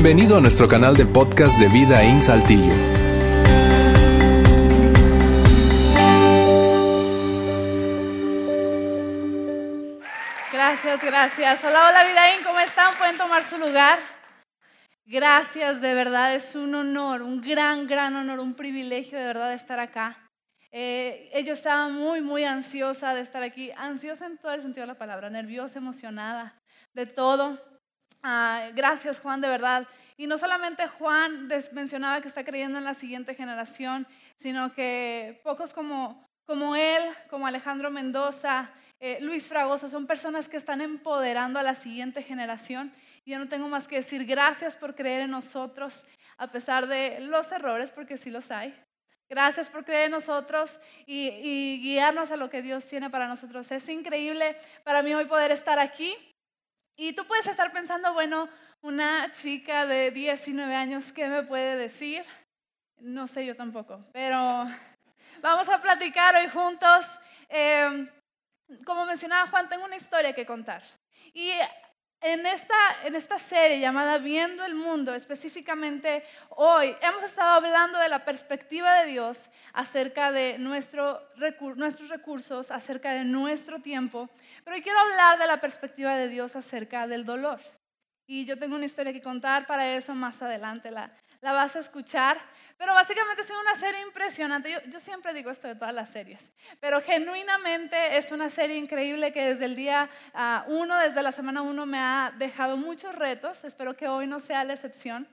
Bienvenido a nuestro canal de podcast de Vida en Saltillo. Gracias, gracias. Hola, hola Vidaín, ¿cómo están? ¿Pueden tomar su lugar? Gracias, de verdad es un honor, un gran, gran honor, un privilegio de verdad de estar acá. Eh, yo estaba muy, muy ansiosa de estar aquí, ansiosa en todo el sentido de la palabra, nerviosa, emocionada, de todo. Ah, gracias Juan, de verdad. Y no solamente Juan mencionaba que está creyendo en la siguiente generación, sino que pocos como, como él, como Alejandro Mendoza, eh, Luis Fragoso, son personas que están empoderando a la siguiente generación. Y yo no tengo más que decir gracias por creer en nosotros, a pesar de los errores, porque sí los hay. Gracias por creer en nosotros y, y guiarnos a lo que Dios tiene para nosotros. Es increíble para mí hoy poder estar aquí y tú puedes estar pensando, bueno, una chica de 19 años, ¿qué me puede decir? No sé yo tampoco, pero vamos a platicar hoy juntos. Em, como mencionaba Juan, tengo una historia que contar. Y en esta, en esta serie llamada Viendo el Mundo, específicamente hoy, hemos estado hablando de la perspectiva de Dios acerca de nuestro, nuestros recursos, acerca de nuestro tiempo, pero hoy quiero hablar de la perspectiva de Dios acerca del dolor. Y yo tengo una historia que contar para eso más adelante, la, la vas a escuchar. Pero básicamente es una serie impresionante. Yo, siempre digo esto de todas las series, pero genuinamente es una serie increíble que desde el día ah, uno, desde la semana uno, me ha dejado muchos retos. Espero que hoy no sea la excepción.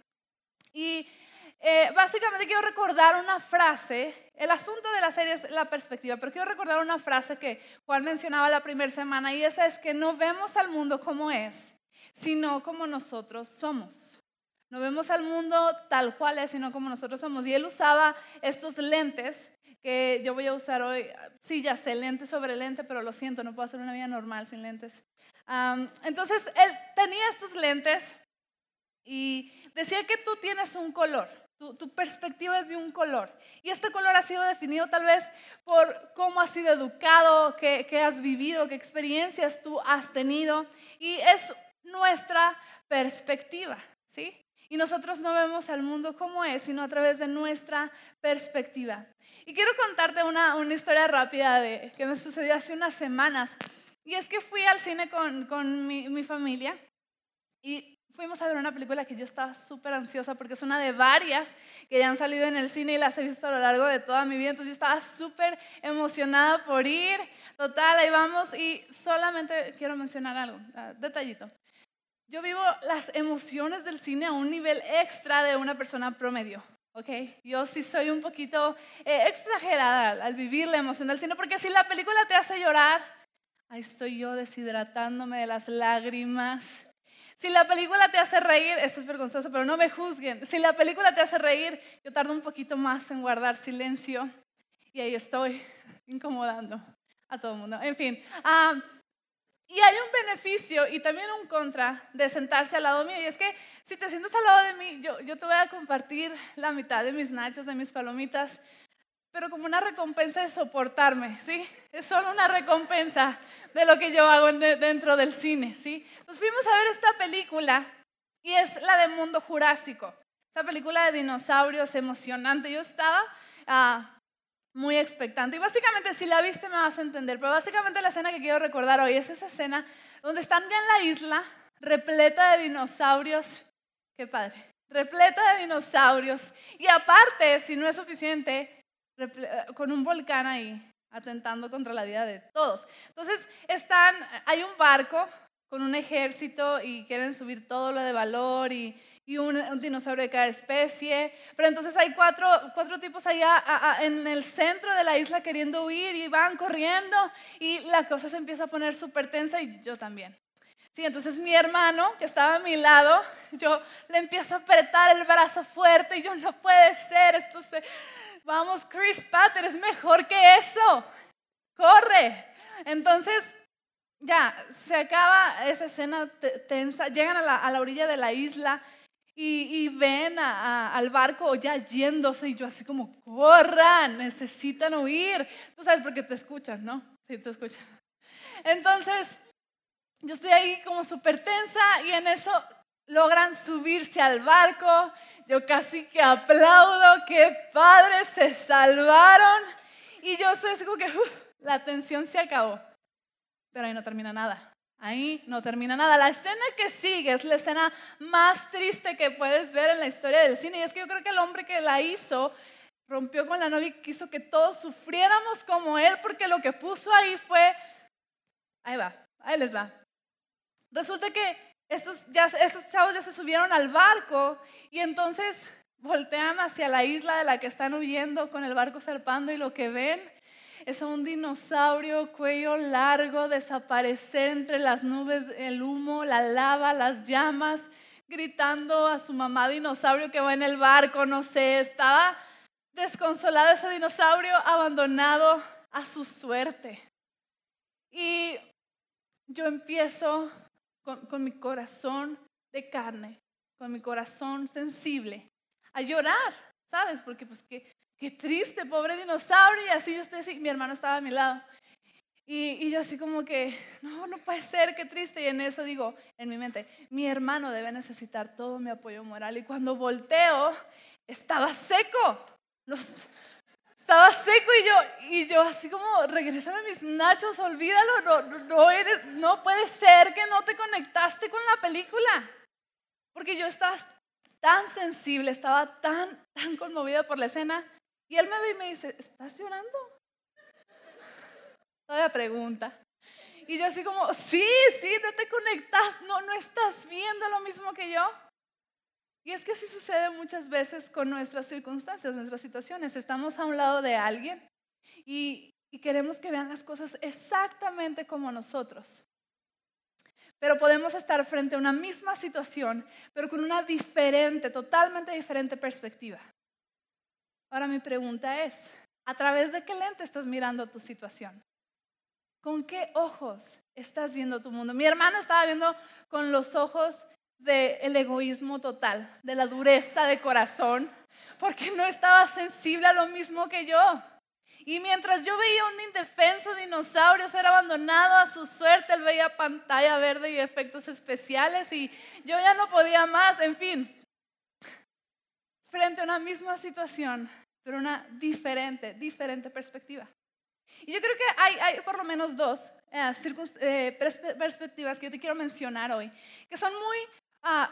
Y eh, básicamente quiero recordar una frase. El asunto de la serie es la perspectiva, pero quiero recordar una frase que Juan mencionaba la primera semana y esa es que no vemos al mundo como es, sino como nosotros somos. No vemos al mundo tal cual es, sino como nosotros somos. Y él usaba estos lentes que yo voy a usar hoy. Sí, ya sé, lente sobre lente, pero lo siento, no puedo hacer una vida normal sin lentes. entonces, él tenía estos lentes y decía que tú tienes un color. Tu, perspectiva es de un color. Y este color ha sido definido tal vez por cómo has sido educado, qué, qué has vivido, qué experiencias tú has tenido. Y es nuestra perspectiva, ¿sí? Y nosotros no vemos al mundo como es, sino a través de nuestra perspectiva. Y quiero contarte una, una historia rápida que me sucedió hace unas semanas. Y es que fui al cine con, con mi, mi familia y fuimos a ver una película que yo estaba súper ansiosa porque es una de varias que ya han salido en el cine y las he visto a lo largo de toda mi vida. Entonces yo estaba súper emocionada por ir. Total, ahí vamos. Y solamente quiero mencionar algo, ah, detallito. Yo vivo las emociones del cine a un nivel extra de una persona promedio. ¿ok? Yo sí soy un poquito eh, exagerada al vivir la emoción del cine, porque si la película te hace llorar, ahí estoy yo deshidratándome de las lágrimas. Si la película te hace reír, esto es vergonzoso, pero no me juzguen. Si la película te hace reír, yo tardo un poquito más en guardar silencio y ahí estoy incomodando a todo el mundo. En fin, ah, y hay un beneficio y también un contra de sentarse al lado mío. Y es que si te sientas al lado de mí, yo, yo te voy a compartir la mitad de mis nachos, de mis palomitas, pero como una recompensa de soportarme, ¿sí? Es solo una recompensa de lo que yo hago dentro del cine, ¿sí? Entonces fuimos a ver esta película y es la de Mundo Jurásico. Esta película de dinosaurios emocionante. Yo estaba... Uh, muy expectante. Y básicamente, si la viste, me vas a entender. Pero básicamente, la escena que quiero recordar hoy es esa escena donde están ya en la isla, repleta de dinosaurios. Qué padre. Repleta de dinosaurios. Y aparte, si no es suficiente, con un volcán ahí, atentando contra la vida de todos. Entonces, están, hay un barco con un ejército y quieren subir todo lo de valor y y un, dinosaurio de cada especie. Pero entonces hay cuatro, cuatro tipos allá en el centro de la isla queriendo huir y van corriendo y la cosa se empieza a poner súper tensa y yo también. Sí, entonces mi hermano que estaba a mi lado, yo le empiezo a apretar el brazo fuerte y yo no puede ser, esto se... Vamos, Chris Patter, es mejor que eso. Corre. Entonces, ya, se acaba esa escena tensa, llegan a la, a la orilla de la isla y, ven al barco ya yéndose y yo así como, corran, necesitan huir. Tú sabes porque te escuchan, ¿no? Sí, te escuchan. Entonces, yo estoy ahí como súper tensa y en eso logran subirse al barco. Yo casi que aplaudo, qué padres, se salvaron. Y yo sé, como que la tensión se acabó. Pero ahí no termina nada. Ahí no termina nada. La escena que sigue es la escena más triste que puedes ver en la historia del cine. Y es que yo creo que el hombre que la hizo rompió con la novia y quiso que todos sufriéramos como él, porque lo que puso ahí fue, ahí va, ahí les va. Resulta que estos, ya, estos chavos ya se subieron al barco y entonces voltean hacia la isla de la que están huyendo con el barco zarpando y lo que ven es a un dinosaurio cuello largo desaparecer entre las nubes, el humo, la lava, las llamas, gritando a su mamá dinosaurio que va en el barco, no sé, estaba desconsolado ese dinosaurio abandonado a su suerte. Y yo empiezo con, mi corazón de carne, con mi corazón sensible, a llorar, ¿sabes? Porque pues qué, qué triste, pobre dinosaurio. Y así yo estoy, mi hermano estaba a mi lado. Y, y, yo así como que, no, no puede ser, qué triste. Y en eso digo, en mi mente, mi hermano debe necesitar todo mi apoyo moral. Y cuando volteo, estaba seco. estaba seco y yo, y yo así como, regrésame mis nachos, olvídalo, no, no, eres, no puede ser que no te conectaste con la película. Porque yo estaba tan sensible, estaba tan, tan conmovida por la escena. Y él me ve y me dice, ¿estás llorando? Todavía pregunta. Y yo así como, sí, sí, no te conectas, no, no estás viendo lo mismo que yo. Y es que así sucede muchas veces con nuestras circunstancias, nuestras situaciones. Estamos a un lado de alguien y, queremos que vean las cosas exactamente como nosotros. Pero podemos estar frente a una misma situación, pero con una diferente, totalmente diferente perspectiva. Ahora mi pregunta es, ¿a través de qué lente estás mirando tu situación? ¿Con qué ojos estás viendo tu mundo? Mi hermano estaba viendo con los ojos del egoísmo total, de la dureza de corazón, porque no estaba sensible a lo mismo que yo. Y mientras yo veía un indefenso dinosaurio ser abandonado a su suerte, él veía pantalla verde y efectos especiales y yo ya no podía más, en fin, frente a una misma situación, pero una diferente, diferente perspectiva. Y yo creo que hay, hay por lo menos dos eh, eh, perspectivas que yo te quiero mencionar hoy, que son muy Ah,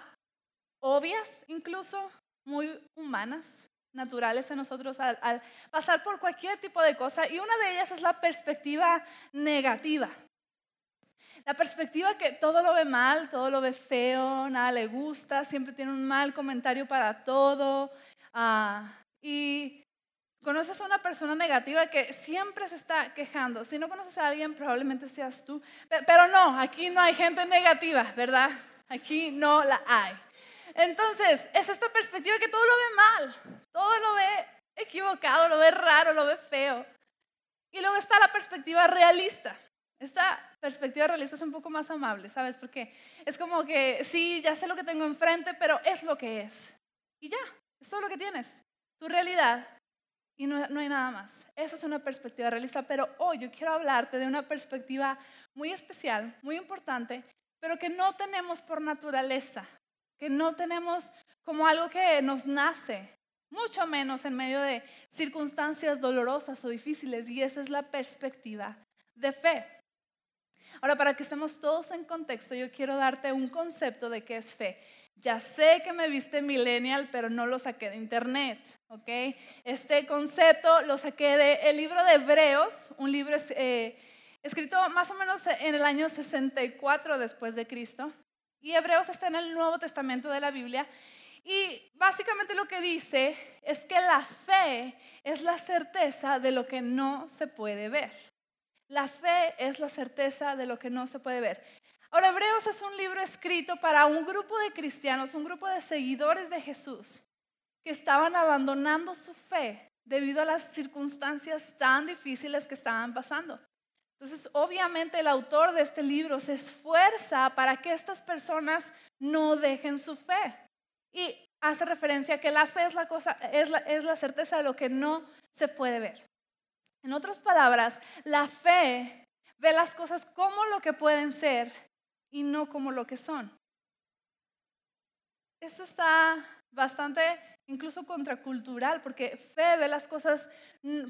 obvias, incluso muy humanas, naturales en nosotros al, al, pasar por cualquier tipo de cosa. Y una de ellas es la perspectiva negativa. La perspectiva que todo lo ve mal, todo lo ve feo, nada le gusta, siempre tiene un mal comentario para todo. Ah, y conoces a una persona negativa que siempre se está quejando. Si no conoces a alguien, probablemente seas tú. Pero no, aquí no hay gente negativa, ¿verdad? Aquí no la hay. Entonces, es esta perspectiva que todo lo ve mal, todo lo ve equivocado, lo ve raro, lo ve feo. Y luego está la perspectiva realista. Esta perspectiva realista es un poco más amable, ¿sabes? Porque es como que, sí, ya sé lo que tengo enfrente, pero es lo que es. Y ya, es todo lo que tienes. Tu realidad. Y no, no hay nada más. Esa es una perspectiva realista, pero hoy yo quiero hablarte de una perspectiva muy especial, muy importante, pero que no tenemos por naturaleza, que no tenemos como algo que nos nace, mucho menos en medio de circunstancias dolorosas o difíciles, y esa es la perspectiva de fe. Ahora, para que estemos todos en contexto, yo quiero darte un concepto de qué es fe. Ya sé que me viste millennial, pero no lo saqué de internet, ¿ok? Este concepto lo saqué del libro de Hebreos, un libro eh, escrito más o menos en el año 64 después de Cristo. Y Hebreos está en el Nuevo Testamento de la Biblia. Y básicamente lo que dice es que la fe es la certeza de lo que no se puede ver. La fe es la certeza de lo que no se puede ver. Ahora, Hebreos es un libro escrito para un grupo de cristianos, un grupo de seguidores de Jesús, que estaban abandonando su fe debido a las circunstancias tan difíciles que estaban pasando. Entonces, obviamente el autor de este libro se esfuerza para que estas personas no dejen su fe. Y hace referencia a que la fe es la, cosa, es la, es la certeza de lo que no se puede ver. En otras palabras, la fe ve las cosas como lo que pueden ser y no como lo que son. esto está bastante incluso contracultural, porque fe ve las cosas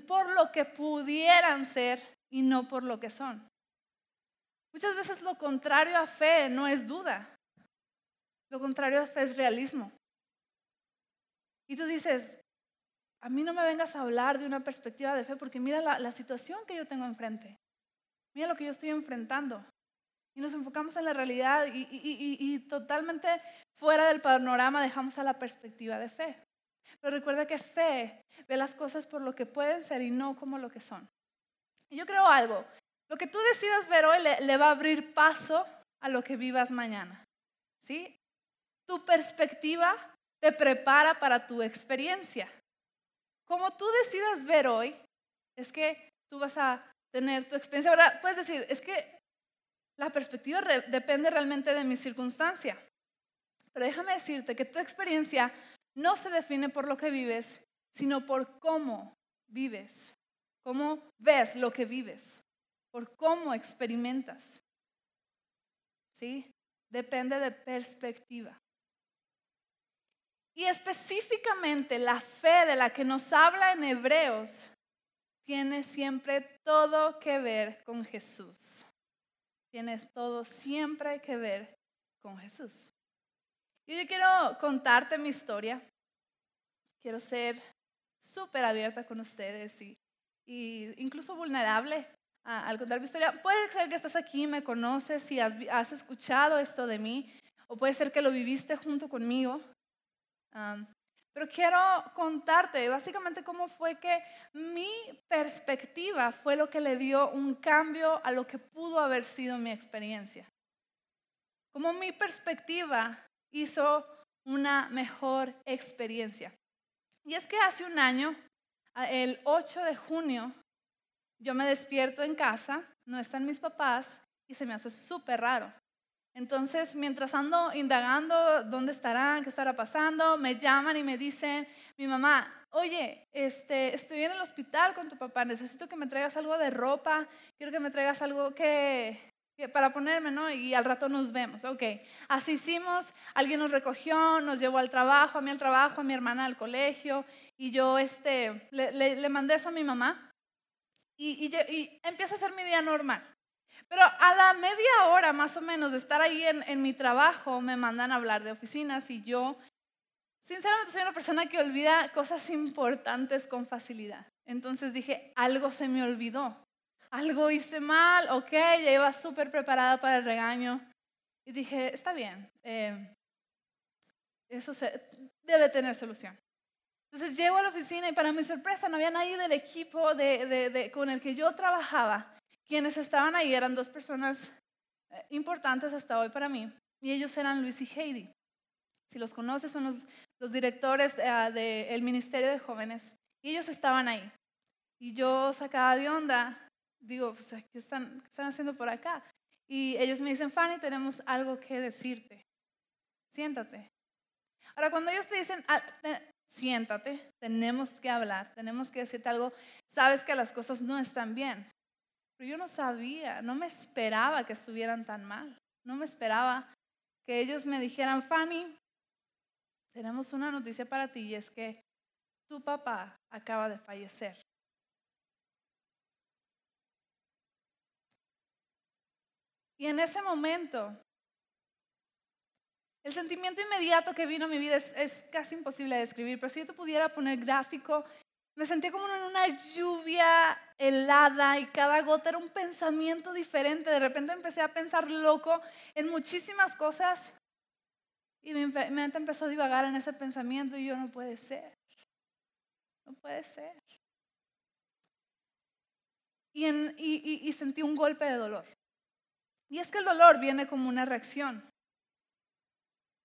por lo que pudieran ser y no por lo que son. Muchas veces lo contrario a fe no es duda, lo contrario a fe es realismo. Y tú dices, a mí no me vengas a hablar de una perspectiva de fe porque mira la, situación que yo tengo enfrente, mira lo que yo estoy enfrentando. Y nos enfocamos en la realidad y, totalmente fuera del panorama dejamos a la perspectiva de fe. Pero recuerda que fe ve las cosas por lo que pueden ser y no como lo que son. Y yo creo algo, lo que tú decidas ver hoy le, va a abrir paso a lo que vivas mañana. ¿Sí? Tu perspectiva te prepara para tu experiencia. Como tú decidas ver hoy, es que tú vas a tener tu experiencia. Ahora puedes decir, es que la perspectiva depende realmente de mi circunstancia. Pero déjame decirte que tu experiencia no se define por lo que vives, sino por cómo vives, cómo ves lo que vives, por cómo experimentas. ¿Sí? Depende de perspectiva. Y específicamente la fe de la que nos habla en Hebreos tiene siempre todo que ver con Jesús. Tiene todo siempre que ver con Jesús. Y yo quiero contarte mi historia. Quiero ser súper abierta con ustedes y, incluso vulnerable al contar mi historia. Puede ser que estás aquí, me conoces y has, has escuchado esto de mí, o puede ser que lo viviste junto conmigo. Pero quiero contarte básicamente cómo fue que mi perspectiva fue lo que le dio un cambio a lo que pudo haber sido mi experiencia. Cómo mi perspectiva hizo una mejor experiencia. Y es que hace un año, el 8 de junio, yo me despierto en casa, no están mis papás y se me hace súper raro. Entonces, mientras ando indagando dónde estarán, qué estará pasando, me llaman y me dicen, mi mamá, oye, este, estoy en el hospital con tu papá, necesito que me traigas algo de ropa, quiero que me traigas algo que, para ponerme, ¿no? Y al rato nos vemos. Ok, así hicimos, alguien nos recogió, nos llevó al trabajo, a mí al trabajo, a mi hermana al colegio, y yo este, le, mandé eso a mi mamá, y, y, empieza a ser mi día normal. Pero a la media hora más o menos de estar ahí en, mi trabajo, me mandan a hablar de oficinas y yo, sinceramente, soy una persona que olvida cosas importantes con facilidad. Entonces dije, algo se me olvidó algo hice mal, ok, ya iba súper preparada para el regaño. Y dije, está bien, eh, eso debe tener solución. Entonces llego a la oficina y para mi sorpresa no había nadie del equipo con el que yo trabajaba. Quienes estaban ahí eran dos personas eh, importantes hasta hoy para mí. Y ellos eran Luis y Heidi. Si los conoces, son los, directores eh, del Ministerio de Jóvenes. Y ellos estaban ahí. Y yo sacaba de onda, digo, pues, ¿qué están, están haciendo por acá? Y ellos me dicen, Fanny, tenemos algo que decirte. Siéntate. Ahora, cuando ellos te dicen, ah, siéntate, tenemos que hablar, tenemos que decirte algo, sabes que las cosas no están bien. Pero yo no sabía, no me esperaba que estuvieran tan mal. No me esperaba que ellos me dijeran, Fanny, tenemos una noticia para ti y es que tu papá acaba de fallecer. Y en ese momento, el sentimiento inmediato que vino a mi vida es, casi imposible de describir, pero si yo te pudiera poner gráfico, me sentí como en una lluvia helada y cada gota era un pensamiento diferente. De repente empecé a pensar loco en muchísimas cosas y mi mente empezó a divagar en ese pensamiento y yo no puede ser, no puede ser. y sentí un golpe de dolor. Y es que el dolor viene como una reacción.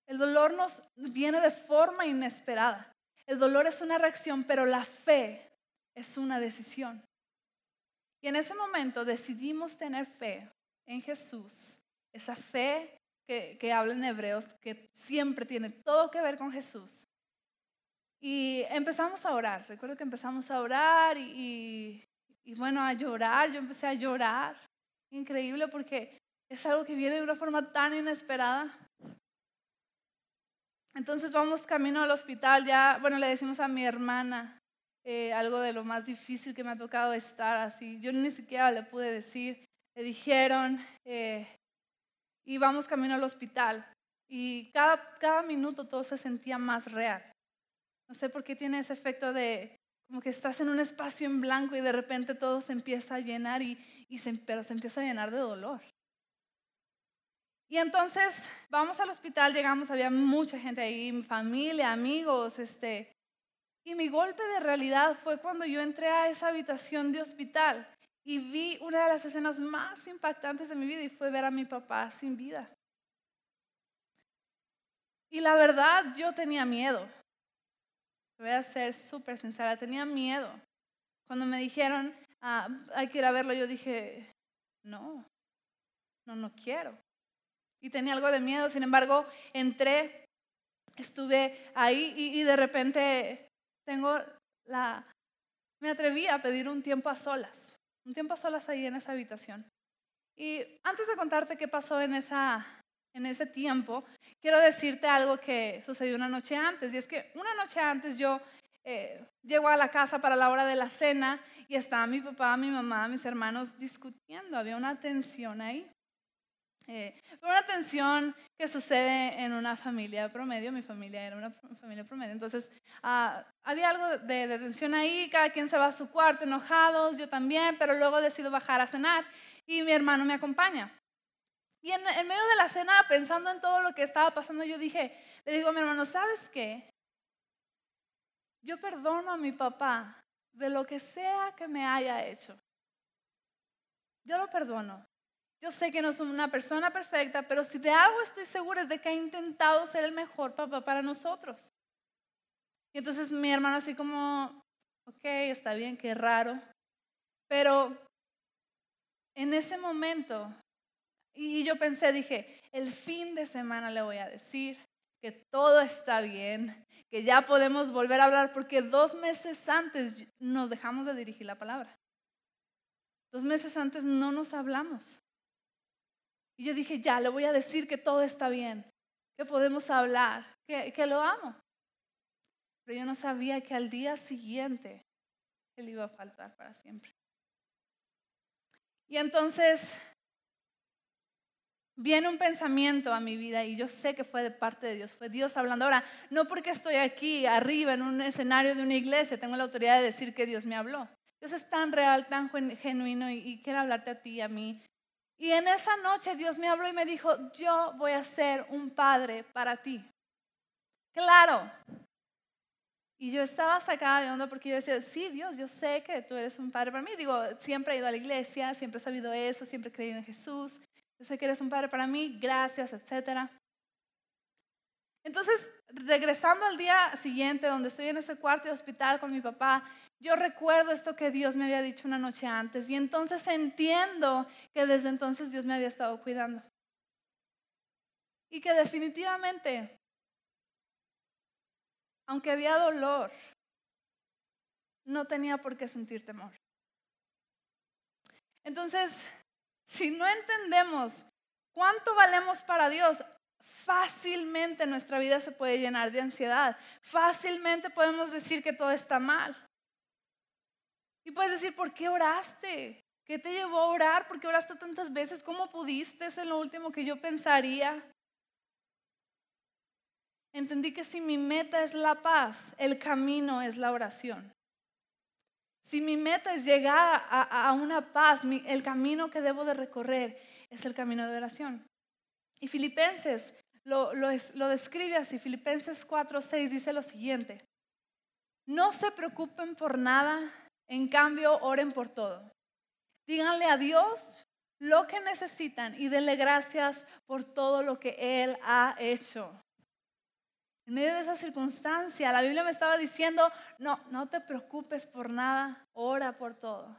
El dolor nos viene de forma inesperada. El dolor es una reacción, pero la fe es una decisión. Y en ese momento decidimos tener fe en Jesús, esa fe que, habla en Hebreos, que siempre tiene todo que ver con Jesús. Y empezamos a orar. Recuerdo que empezamos a orar y, y bueno, a llorar. Yo empecé a llorar. Increíble porque es algo que viene de una forma tan inesperada. Entonces vamos camino al hospital, ya, bueno, le decimos a mi hermana eh, algo de lo más difícil que me ha tocado estar así. Yo ni siquiera le pude decir, le dijeron, eh, y vamos camino al hospital. Y cada, cada minuto todo se sentía más real. No sé por qué tiene ese efecto de como que estás en un espacio en blanco y de repente todo se empieza a llenar, y, pero se empieza a llenar de dolor. Y entonces vamos al hospital, llegamos, había mucha gente ahí, familia, amigos, este, y mi golpe de realidad fue cuando yo entré a esa habitación de hospital y vi una de las escenas más impactantes de mi vida y fue ver a mi papá sin vida. Y la verdad, yo tenía miedo. Voy a ser súper sincera, tenía miedo. Cuando me dijeron, ah, hay que ir a verlo, yo dije, no, no, no quiero y tenía algo de miedo. Sin embargo, entré, estuve ahí y, de repente tengo la... Me atreví a pedir un tiempo a solas, un tiempo a solas ahí en esa habitación. Y antes de contarte qué pasó en, esa, en ese tiempo, quiero decirte algo que sucedió una noche antes. Y es que una noche antes yo eh, llego a la casa para la hora de la cena y estaba mi papá, mi mamá, mis hermanos discutiendo. Había una tensión ahí. Eh, una tensión que sucede en una familia promedio, mi familia era una familia promedio, entonces ah, había algo de, tensión ahí, cada quien se va a su cuarto enojados, yo también, pero luego decido bajar a cenar y mi hermano me acompaña. Y en, en medio de la cena, pensando en todo lo que estaba pasando, yo dije, le digo a mi hermano, ¿sabes qué? Yo perdono a mi papá de lo que sea que me haya hecho. Yo lo perdono. Yo sé que no soy una persona perfecta, pero si de algo estoy segura es de que ha intentado ser el mejor papá para nosotros. Y entonces mi hermano así como, ok, está bien, qué raro. Pero en ese momento, y yo pensé, dije, el fin de semana le voy a decir que todo está bien, que ya podemos volver a hablar, porque dos meses antes nos dejamos de dirigir la palabra. Dos meses antes no nos hablamos. Y yo dije, ya, le voy a decir que todo está bien, que podemos hablar, que, lo amo. Pero yo no sabía que al día siguiente él iba a faltar para siempre. Y entonces viene un pensamiento a mi vida y yo sé que fue de parte de Dios, fue Dios hablando. Ahora, no porque estoy aquí arriba en un escenario de una iglesia, tengo la autoridad de decir que Dios me habló. Dios es tan real, tan genuino y, y quiere hablarte a ti y a mí y en esa noche Dios me habló y me dijo, yo voy a ser un padre para ti. Claro. Y yo estaba sacada de onda porque yo decía, sí, Dios, yo sé que tú eres un padre para mí. Digo, siempre he ido a la iglesia, siempre he sabido eso, siempre he creído en Jesús. Yo sé que eres un padre para mí, gracias, etc. Entonces, regresando al día siguiente, donde estoy en ese cuarto de hospital con mi papá, yo recuerdo esto que Dios me había dicho una noche antes y entonces entiendo que desde entonces Dios me había estado cuidando. Y que definitivamente, aunque había dolor, no tenía por qué sentir temor. Entonces, si no entendemos cuánto valemos para Dios, fácilmente nuestra vida se puede llenar de ansiedad. Fácilmente podemos decir que todo está mal. Y puedes decir, ¿por qué oraste? ¿Qué te llevó a orar? ¿Por qué oraste tantas veces? ¿Cómo pudiste? Es lo último que yo pensaría. Entendí que si mi meta es la paz, el camino es la oración. Si mi meta es llegar a, una paz, el camino que debo de recorrer es el camino de oración. Y Filipenses lo, lo, describe así. Filipenses 4:6 dice lo siguiente. No se preocupen por nada, en cambio, oren por todo. Díganle a Dios lo que necesitan y denle gracias por todo lo que Él ha hecho. En medio de esa circunstancia, la Biblia me estaba diciendo, no, no te preocupes por nada, ora por todo.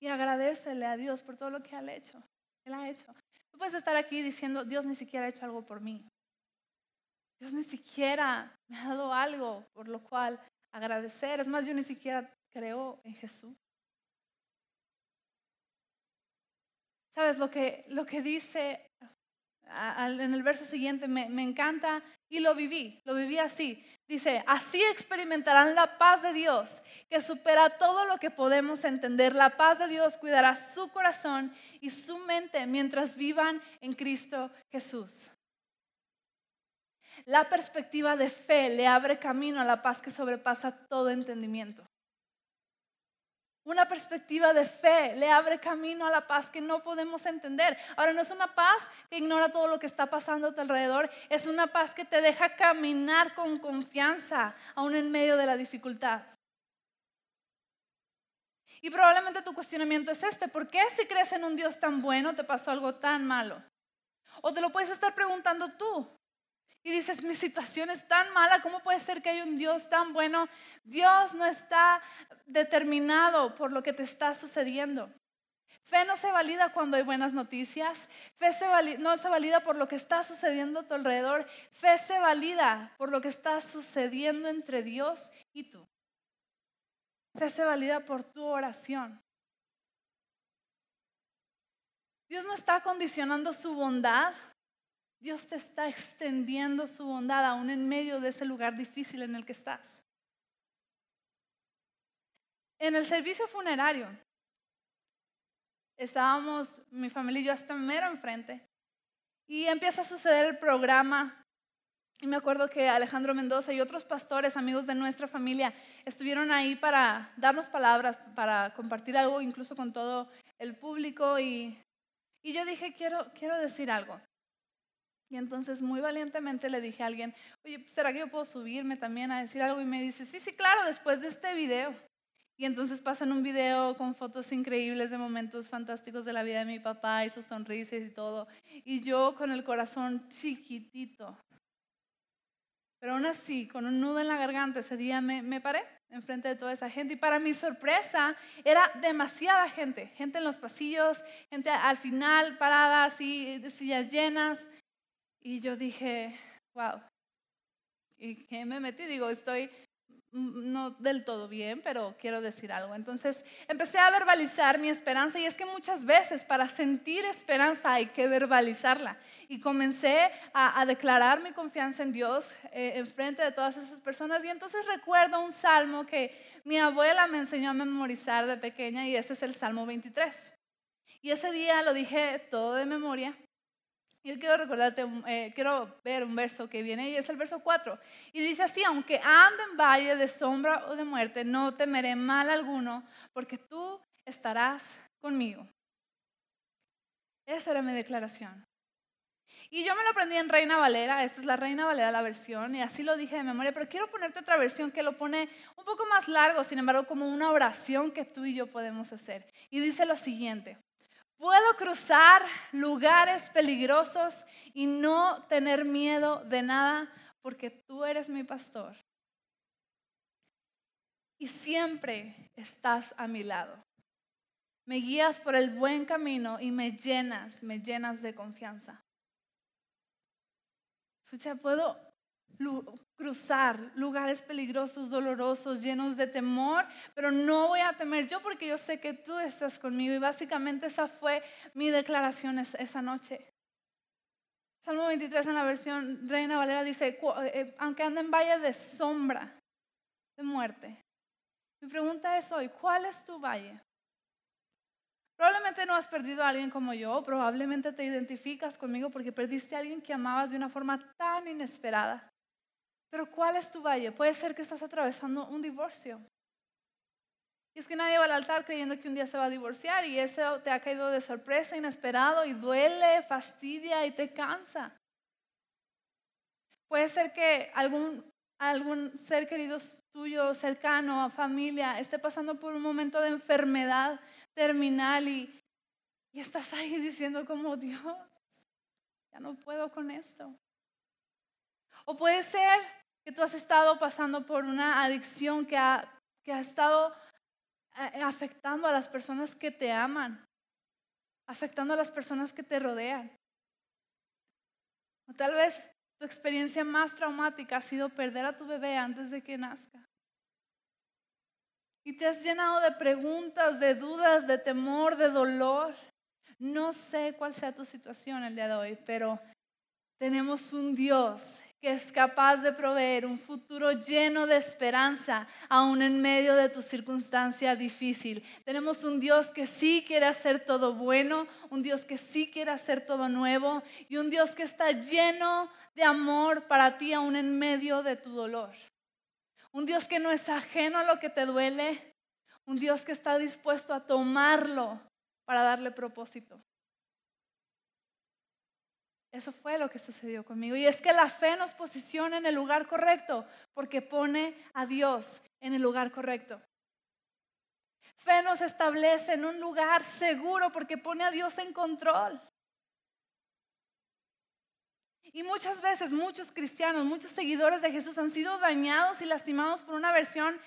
Y agradecele a Dios por todo lo que ha hecho. Él ha hecho. Tú puedes estar aquí diciendo, Dios ni siquiera ha hecho algo por mí. Dios ni siquiera me ha dado algo por lo cual agradecer. Es más, yo ni siquiera creo en Jesús. ¿Sabes lo que, lo que dice en el verso siguiente me, me encanta y lo viví, lo viví así. Dice, así experimentarán la paz de Dios, que supera todo lo que podemos entender. La paz de Dios cuidará su corazón y su mente mientras vivan en Cristo Jesús. La perspectiva de fe le abre camino a la paz que sobrepasa todo entendimiento. Una perspectiva de fe le abre camino a la paz que no podemos entender. Ahora no es una paz que ignora todo lo que está pasando a tu alrededor, es una paz que te deja caminar con confianza aún en medio de la dificultad. Y probablemente tu cuestionamiento es este, ¿por qué si crees en un Dios tan bueno te pasó algo tan malo? O te lo puedes estar preguntando tú, y dices, mi situación es tan mala, ¿cómo puede ser que hay un Dios tan bueno? Dios no está determinado por lo que te está sucediendo. Fe no se valida cuando hay buenas noticias. Fe no se valida por lo que está sucediendo a tu alrededor. Fe se valida por lo que está sucediendo entre Dios y tú. Fe se valida por tu oración. Dios no está condicionando su bondad Dios te está extendiendo su bondad aún en medio de ese lugar difícil en el que estás. En el servicio funerario, estábamos, mi familia y yo hasta mero enfrente, y empieza a suceder el programa. Y me acuerdo que Alejandro Mendoza y otros pastores, amigos de nuestra familia, estuvieron ahí para darnos palabras, para compartir algo, incluso con todo el público. Y, y yo dije, quiero, quiero decir algo. Y entonces muy valientemente le dije a alguien, oye, ¿será que yo puedo subirme también a decir algo? Y me dice, sí, sí, claro, después de este video. Y entonces pasan un video con fotos increíbles de momentos fantásticos de la vida de mi papá y sus sonrisas y todo. Y yo con el corazón chiquitito. Pero aún así, con un nudo en la garganta, ese día me, me paré enfrente de toda esa gente. Y para mi sorpresa, era demasiada gente. Gente en los pasillos, gente al final parada, así, de sillas llenas. Y yo dije, wow, ¿y qué me metí? Digo, estoy mm, no del todo bien, pero quiero decir algo. Entonces empecé a verbalizar mi esperanza y es que muchas veces para sentir esperanza hay que verbalizarla. Y comencé a, declarar mi confianza en Dios eh, en frente de todas esas personas y entonces recuerdo un salmo que mi abuela me enseñó a memorizar de pequeña y ese es el Salmo 23. Y ese día lo dije todo de memoria yo quiero recordarte, eh, quiero ver un verso que viene y es el verso 4. Y dice así, aunque ande en valle de sombra o de muerte, no temeré mal alguno, porque tú estarás conmigo. Esa era mi declaración. Y yo me lo aprendí en Reina Valera, esta es la Reina Valera, la versión, y así lo dije de memoria, pero quiero ponerte otra versión que lo pone un poco más largo, sin embargo, como una oración que tú y yo podemos hacer. Y dice lo siguiente, Puedo cruzar lugares peligrosos y no tener miedo de nada porque tú eres mi pastor. Y siempre estás a mi lado. Me guías por el buen camino y me llenas, me llenas de confianza. Escucha, puedo cruzar lugares peligrosos, dolorosos, llenos de temor, pero no voy a temer yo porque yo sé que tú estás conmigo. Y básicamente esa fue mi declaración esa noche. Salmo 23 en la versión Reina Valera dice, eh, aunque ande en valle de sombra, de muerte. Mi pregunta es hoy, ¿cuál es tu valle? Probablemente no has perdido a alguien como yo, probablemente te identificas conmigo porque perdiste a alguien que amabas de una forma tan inesperada. Pero ¿cuál es tu valle? Puede ser que estás atravesando un divorcio. Y es que nadie va al altar creyendo que un día se va a divorciar y eso te ha caído de sorpresa, inesperado y duele, fastidia y te cansa. Puede ser que algún, algún ser querido tuyo, cercano, familia, esté pasando por un momento de enfermedad terminal y, y estás ahí diciendo como Dios, ya no puedo con esto. O puede ser que tú has estado pasando por una adicción que ha, que ha estado eh, afectando a las personas que te aman, afectando a las personas que te rodean. O tal vez tu experiencia más traumática ha sido perder a tu bebé antes de que nazca. Y te has llenado de preguntas, de dudas, de temor, de dolor. No sé cuál sea tu situación el día de hoy, pero tenemos un Dios que es capaz de proveer un futuro lleno de esperanza, aún en medio de tu circunstancia difícil. Tenemos un Dios que sí quiere hacer todo bueno, un Dios que sí quiere hacer todo nuevo y un Dios que está lleno de amor para ti, aún en medio de tu dolor. Un Dios que no es ajeno a lo que te duele, un Dios que está dispuesto a tomarlo para darle propósito. Eso fue lo que sucedió conmigo. Y es que la fe nos posiciona en el lugar correcto porque pone a Dios en el lugar correcto. Fe nos establece en un lugar seguro porque pone a Dios en control. Y muchas veces muchos cristianos, muchos seguidores de Jesús han sido dañados y lastimados por una versión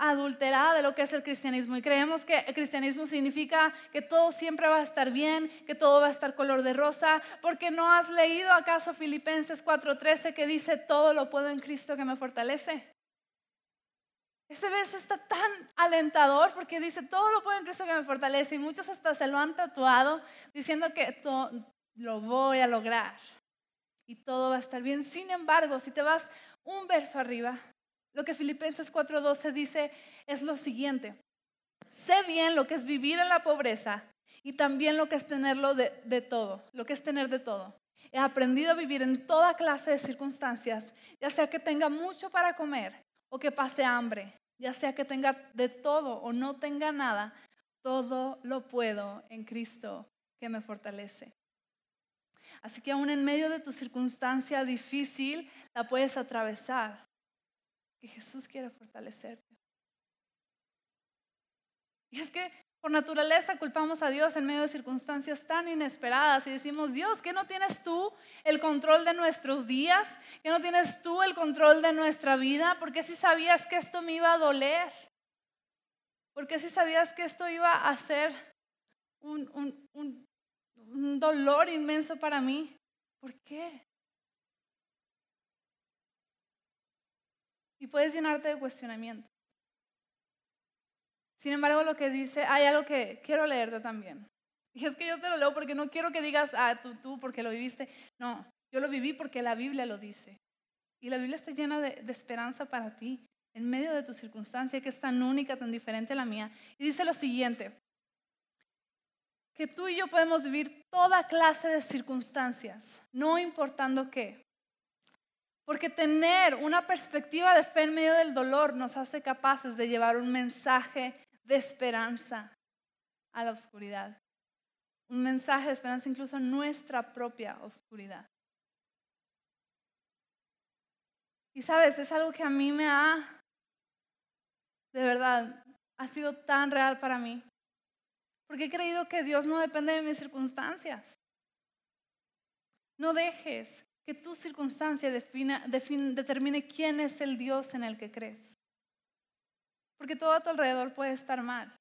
adulterada de lo que es el cristianismo y creemos que el cristianismo significa que todo siempre va a estar bien, que todo va a estar color de rosa, porque no has leído acaso Filipenses 4:13 que dice todo lo puedo en Cristo que me fortalece. Ese verso está tan alentador porque dice todo lo puedo en Cristo que me fortalece y muchos hasta se lo han tatuado diciendo que todo, lo voy a lograr y todo va a estar bien. Sin embargo, si te vas un verso arriba, lo que Filipenses 4:12 dice es lo siguiente. Sé bien lo que es vivir en la pobreza y también lo que es tenerlo de, todo, lo que es tener de todo. He aprendido a vivir en toda clase de circunstancias, ya sea que tenga mucho para comer o que pase hambre, ya sea que tenga de todo o no tenga nada, todo lo puedo en Cristo que me fortalece. Así que aún en medio de tu circunstancia difícil, la puedes atravesar que Jesús quiere fortalecerte. Y es que por naturaleza culpamos a Dios en medio de circunstancias tan inesperadas y decimos, Dios, ¿que no tienes tú el control de nuestros días? ¿Que no tienes tú el control de nuestra vida? Porque si sabías que esto me iba a doler? Porque si sabías que esto iba a ser un, un, dolor inmenso para mí? ¿Por qué? Y puedes llenarte de cuestionamientos. Sin embargo, lo que dice, hay algo que quiero leerte también. Y es que yo te lo leo porque no quiero que digas, ah, tú, tú, porque lo viviste. No, yo lo viví porque la Biblia lo dice. Y la Biblia está llena de, esperanza para ti, en medio de tu circunstancia, que es tan única, tan diferente a la mía. Y dice lo siguiente, que tú y yo podemos vivir toda clase de circunstancias, no importando qué. Porque tener una perspectiva de fe en medio del dolor nos hace capaces de llevar un mensaje de esperanza a la oscuridad. Un mensaje de esperanza incluso en nuestra propia oscuridad. Y sabes, es algo que a mí me ha, de verdad, ha sido tan real para mí. Porque he creído que Dios no depende de mis circunstancias. No dejes que tu circunstancia determine quién es el Dios en el que crees. Porque todo a tu alrededor puede estar mal.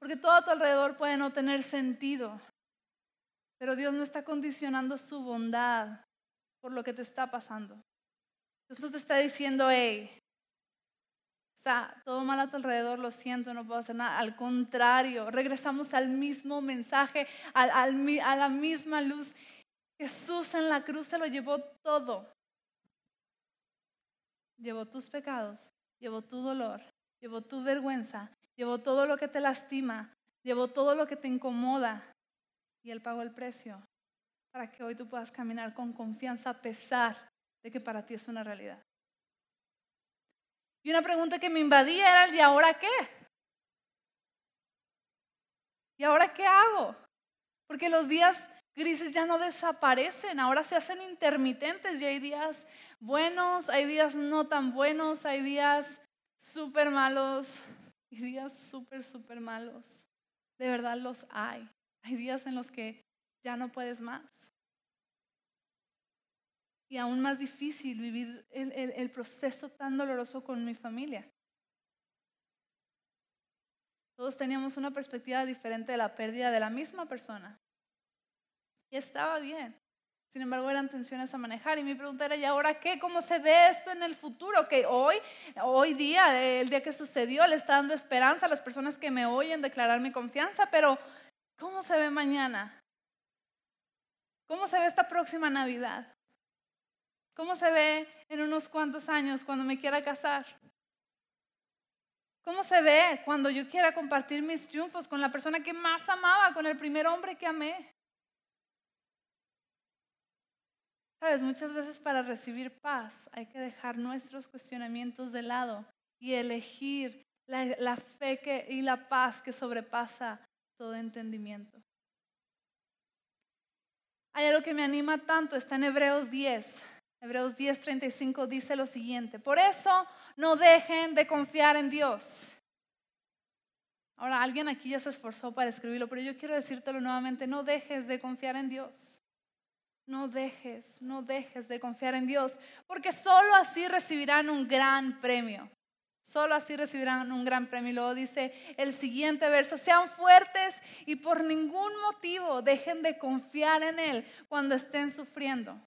Porque todo a tu alrededor puede no tener sentido. Pero Dios no está condicionando su bondad por lo que te está pasando. Dios no te está diciendo, hey, está todo mal a tu alrededor, lo siento, no puedo hacer nada. Al contrario, regresamos al mismo mensaje, a la misma luz Jesús en la cruz se lo llevó todo. Llevó tus pecados, llevó tu dolor, llevó tu vergüenza, llevó todo lo que te lastima, llevó todo lo que te incomoda y Él pagó el precio para que hoy tú puedas caminar con confianza a pesar de que para ti es una realidad. Y una pregunta que me invadía era el ¿y ahora qué? ¿Y ahora qué hago? Porque los días grises ya no desaparecen, ahora se hacen intermitentes y hay días buenos, hay días no tan buenos, hay días súper malos y días súper, súper malos. De verdad los hay. Hay días en los que ya no puedes más. Y aún más difícil vivir el proceso tan doloroso con mi familia. Todos teníamos una perspectiva diferente de la pérdida de la misma persona. Y estaba bien. Sin embargo, eran tensiones a manejar. Y mi pregunta era, ¿y ahora qué? ¿Cómo se ve esto en el futuro? Que hoy, hoy día, el día que sucedió, le está dando esperanza a las personas que me oyen declarar mi confianza, pero ¿cómo se ve mañana? ¿Cómo se ve esta próxima Navidad? ¿Cómo se ve en unos cuantos años cuando me quiera casar? ¿Cómo se ve cuando yo quiera compartir mis triunfos con la persona que más amaba, con el primer hombre que amé? Sabes, muchas veces para recibir paz hay que dejar nuestros cuestionamientos de lado y elegir la, fe y la paz que sobrepasa todo entendimiento. Hay algo que me anima tanto, está en Hebreos 10. Hebreos 10:35 dice lo siguiente, por eso no dejen de confiar en Dios. Ahora, alguien aquí ya se esforzó para escribirlo, pero yo quiero decírtelo nuevamente, no dejes de confiar en Dios. No dejes, no dejes de confiar en Dios, porque solo así recibirán un gran premio. Solo así recibirán un gran premio. Y luego dice el siguiente verso, sean fuertes y por ningún motivo dejen de confiar en Él cuando estén sufriendo.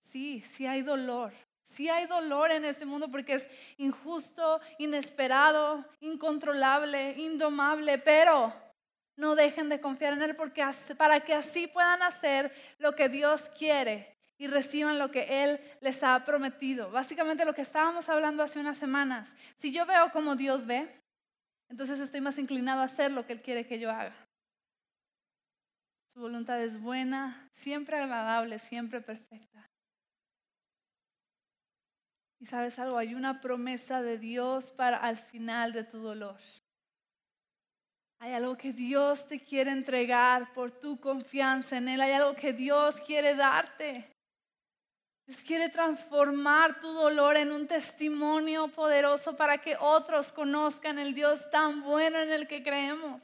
Sí, sí hay dolor. Sí hay dolor en este mundo porque es injusto, inesperado, incontrolable, indomable, pero no dejen de confiar en Él porque para que así puedan hacer lo que Dios quiere y reciban lo que Él les ha prometido. Básicamente lo que estábamos hablando hace unas semanas. Si yo veo como Dios ve, entonces estoy más inclinado a hacer lo que Él quiere que yo haga. Su voluntad es buena, siempre agradable, siempre perfecta. Y sabes algo, hay una promesa de Dios para al final de tu dolor. Hay algo que Dios te quiere entregar por tu confianza en Él. Hay algo que Dios quiere darte. Dios quiere transformar tu dolor en un testimonio poderoso para que otros conozcan el Dios tan bueno en el que creemos.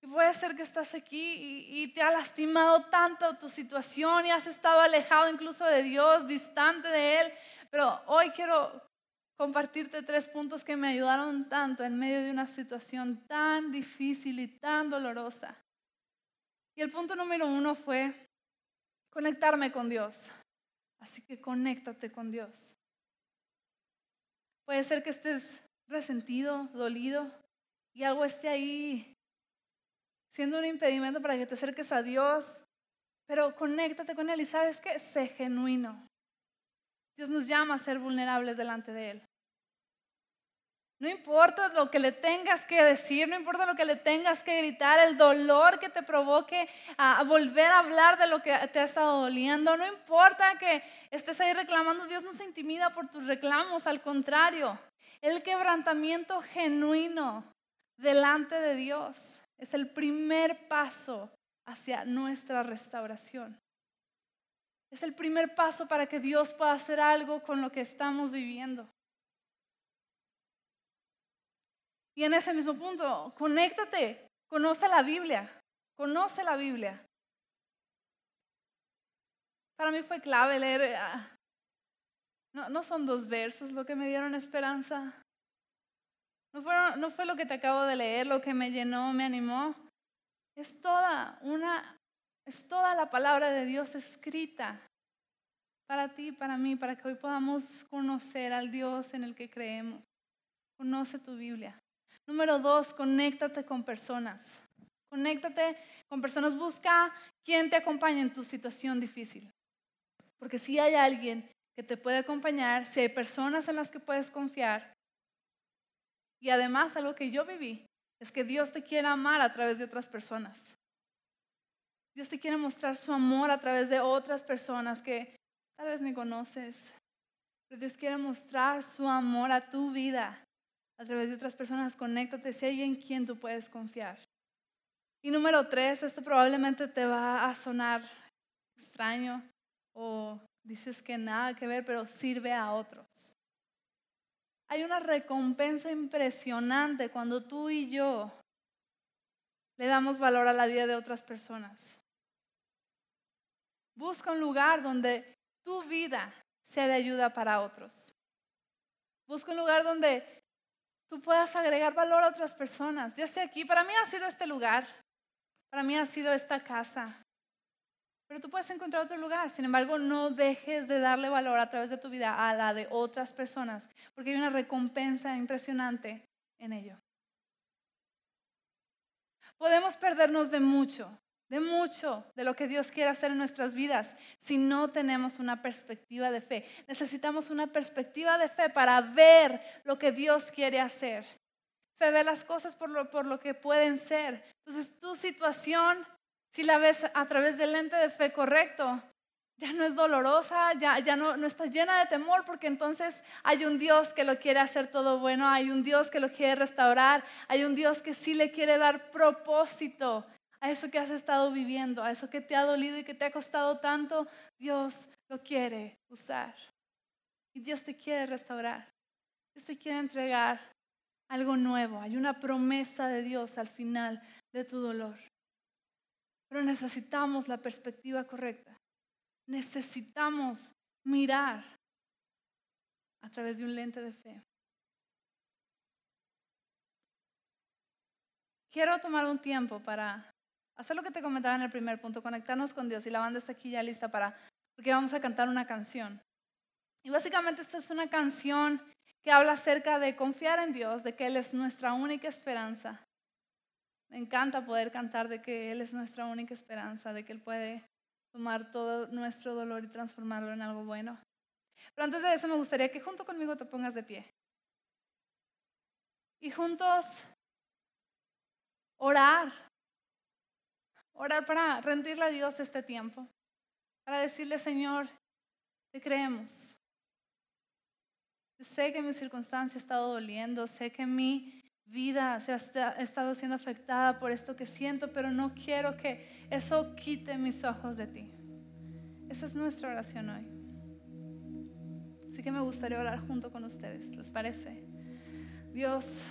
Y puede ser que estás aquí y, te ha lastimado tanto tu situación y has estado alejado incluso de Dios, distante de Él. Pero hoy quiero compartirte tres puntos que me ayudaron tanto en medio de una situación tan difícil y tan dolorosa. Y el punto número uno fue conectarme con Dios. Así que conéctate con Dios. Puede ser que estés resentido, dolido y algo esté ahí siendo un impedimento para que te acerques a Dios, pero conéctate con Él y sabes que sé genuino. Dios nos llama a ser vulnerables delante de Él. No importa lo que le tengas que decir, no importa lo que le tengas que gritar, el dolor que te provoque a volver a hablar de lo que te ha estado doliendo, no importa que estés ahí reclamando, Dios no se intimida por tus reclamos, al contrario, el quebrantamiento genuino delante de Dios es el primer paso hacia nuestra restauración. Es el primer paso para que Dios pueda hacer algo con lo que estamos viviendo. Y en ese mismo punto, conéctate, conoce la Biblia, conoce la Biblia. Para mí fue clave leer, ah, no, son dos versos lo que me dieron esperanza. No, no fue lo que te acabo de leer, lo que me llenó, me animó. Es toda una, es toda la palabra de Dios escrita para ti, para mí, para que hoy podamos conocer al Dios en el que creemos. Conoce tu Biblia. Número dos, conéctate con personas. Conéctate con personas. Busca quien te acompañe en tu situación difícil. Porque si hay alguien que te puede acompañar, si hay personas en las que puedes confiar. Y además, algo que yo viví es que Dios te quiere amar a través de otras personas. Dios te quiere mostrar su amor a través de otras personas que tal vez ni conoces. Pero Dios quiere mostrar su amor a tu vida a través de otras personas, conéctate si hay en quien tú puedes confiar. Y número tres, esto probablemente te va a sonar extraño o dices que nada que ver, pero sirve a otros. Hay una recompensa impresionante cuando tú y yo le damos valor a la vida de otras personas. Busca un lugar donde tu vida sea de ayuda para otros. Busca un lugar donde tú puedas agregar valor a otras personas. Yo estoy aquí, para mí ha sido este lugar, para mí ha sido esta casa, pero tú puedes encontrar otro lugar. Sin embargo, no dejes de darle valor a través de tu vida a la de otras personas, porque hay una recompensa impresionante en ello. Podemos perdernos de mucho, de mucho de lo que Dios quiere hacer en nuestras vidas si no tenemos una perspectiva de fe. Necesitamos una perspectiva de fe para ver lo que Dios quiere hacer. Fe ve las cosas por lo, por lo que pueden ser. Entonces tu situación, si la ves a través del lente de fe correcto, ya no es dolorosa, ya, ya no, no está llena de temor, porque entonces hay un Dios que lo quiere hacer todo bueno, hay un Dios que lo quiere restaurar, hay un Dios que sí le quiere dar propósito a eso que has estado viviendo, a eso que te ha dolido y que te ha costado tanto, Dios lo quiere usar. Y Dios te quiere restaurar. Dios te quiere entregar algo nuevo. Hay una promesa de Dios al final de tu dolor. Pero necesitamos la perspectiva correcta. Necesitamos mirar a través de un lente de fe. Quiero tomar un tiempo para hacer lo que te comentaba en el primer punto, conectarnos con Dios. Y la banda está aquí ya lista para, porque vamos a cantar una canción. Y básicamente esta es una canción que habla acerca de confiar en Dios, de que Él es nuestra única esperanza. Me encanta poder cantar de que Él es nuestra única esperanza, de que Él puede tomar todo nuestro dolor y transformarlo en algo bueno. Pero antes de eso me gustaría que junto conmigo te pongas de pie. Y juntos orar Orar para rendirle a Dios este tiempo. Para decirle, Señor, te creemos. sé que mi circunstancia ha estado doliendo, sé que mi vida se ha estado siendo afectada por esto que siento, pero no quiero que eso quite mis ojos de ti. Esa es nuestra oración hoy. Así que me gustaría orar junto con ustedes, ¿les parece? Dios,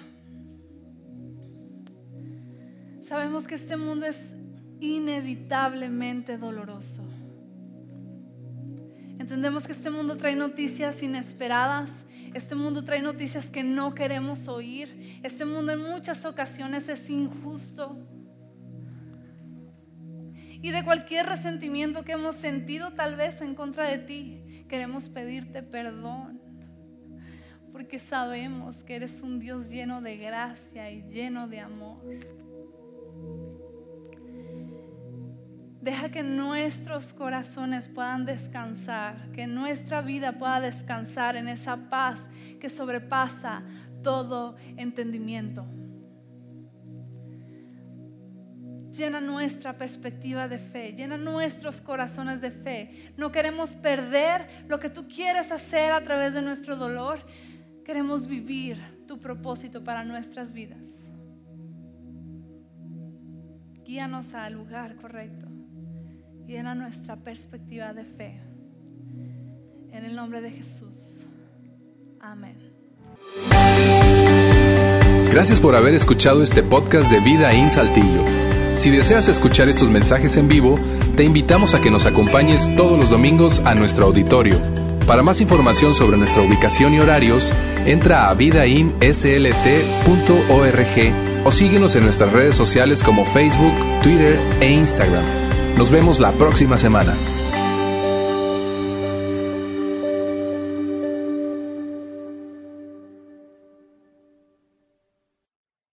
sabemos que este mundo es inevitablemente doloroso. Entendemos que este mundo trae noticias inesperadas, este mundo trae noticias que no queremos oír, este mundo en muchas ocasiones es injusto. Y de cualquier resentimiento que hemos sentido tal vez en contra de ti, queremos pedirte perdón, porque sabemos que eres un Dios lleno de gracia y lleno de amor. Deja que nuestros corazones puedan descansar, que nuestra vida pueda descansar en esa paz que sobrepasa todo entendimiento. Llena nuestra perspectiva de fe, llena nuestros corazones de fe. No queremos perder lo que tú quieres hacer a través de nuestro dolor. Queremos vivir tu propósito para nuestras vidas. Guíanos al lugar correcto llena nuestra perspectiva de fe. En el nombre de Jesús. Amén. Gracias por haber escuchado este podcast de Vida en Saltillo. Si deseas escuchar estos mensajes en vivo, te invitamos a que nos acompañes todos los domingos a nuestro auditorio. Para más información sobre nuestra ubicación y horarios, entra a vidainslt.org o síguenos en nuestras redes sociales como Facebook, Twitter e Instagram. Nos vemos la próxima semana.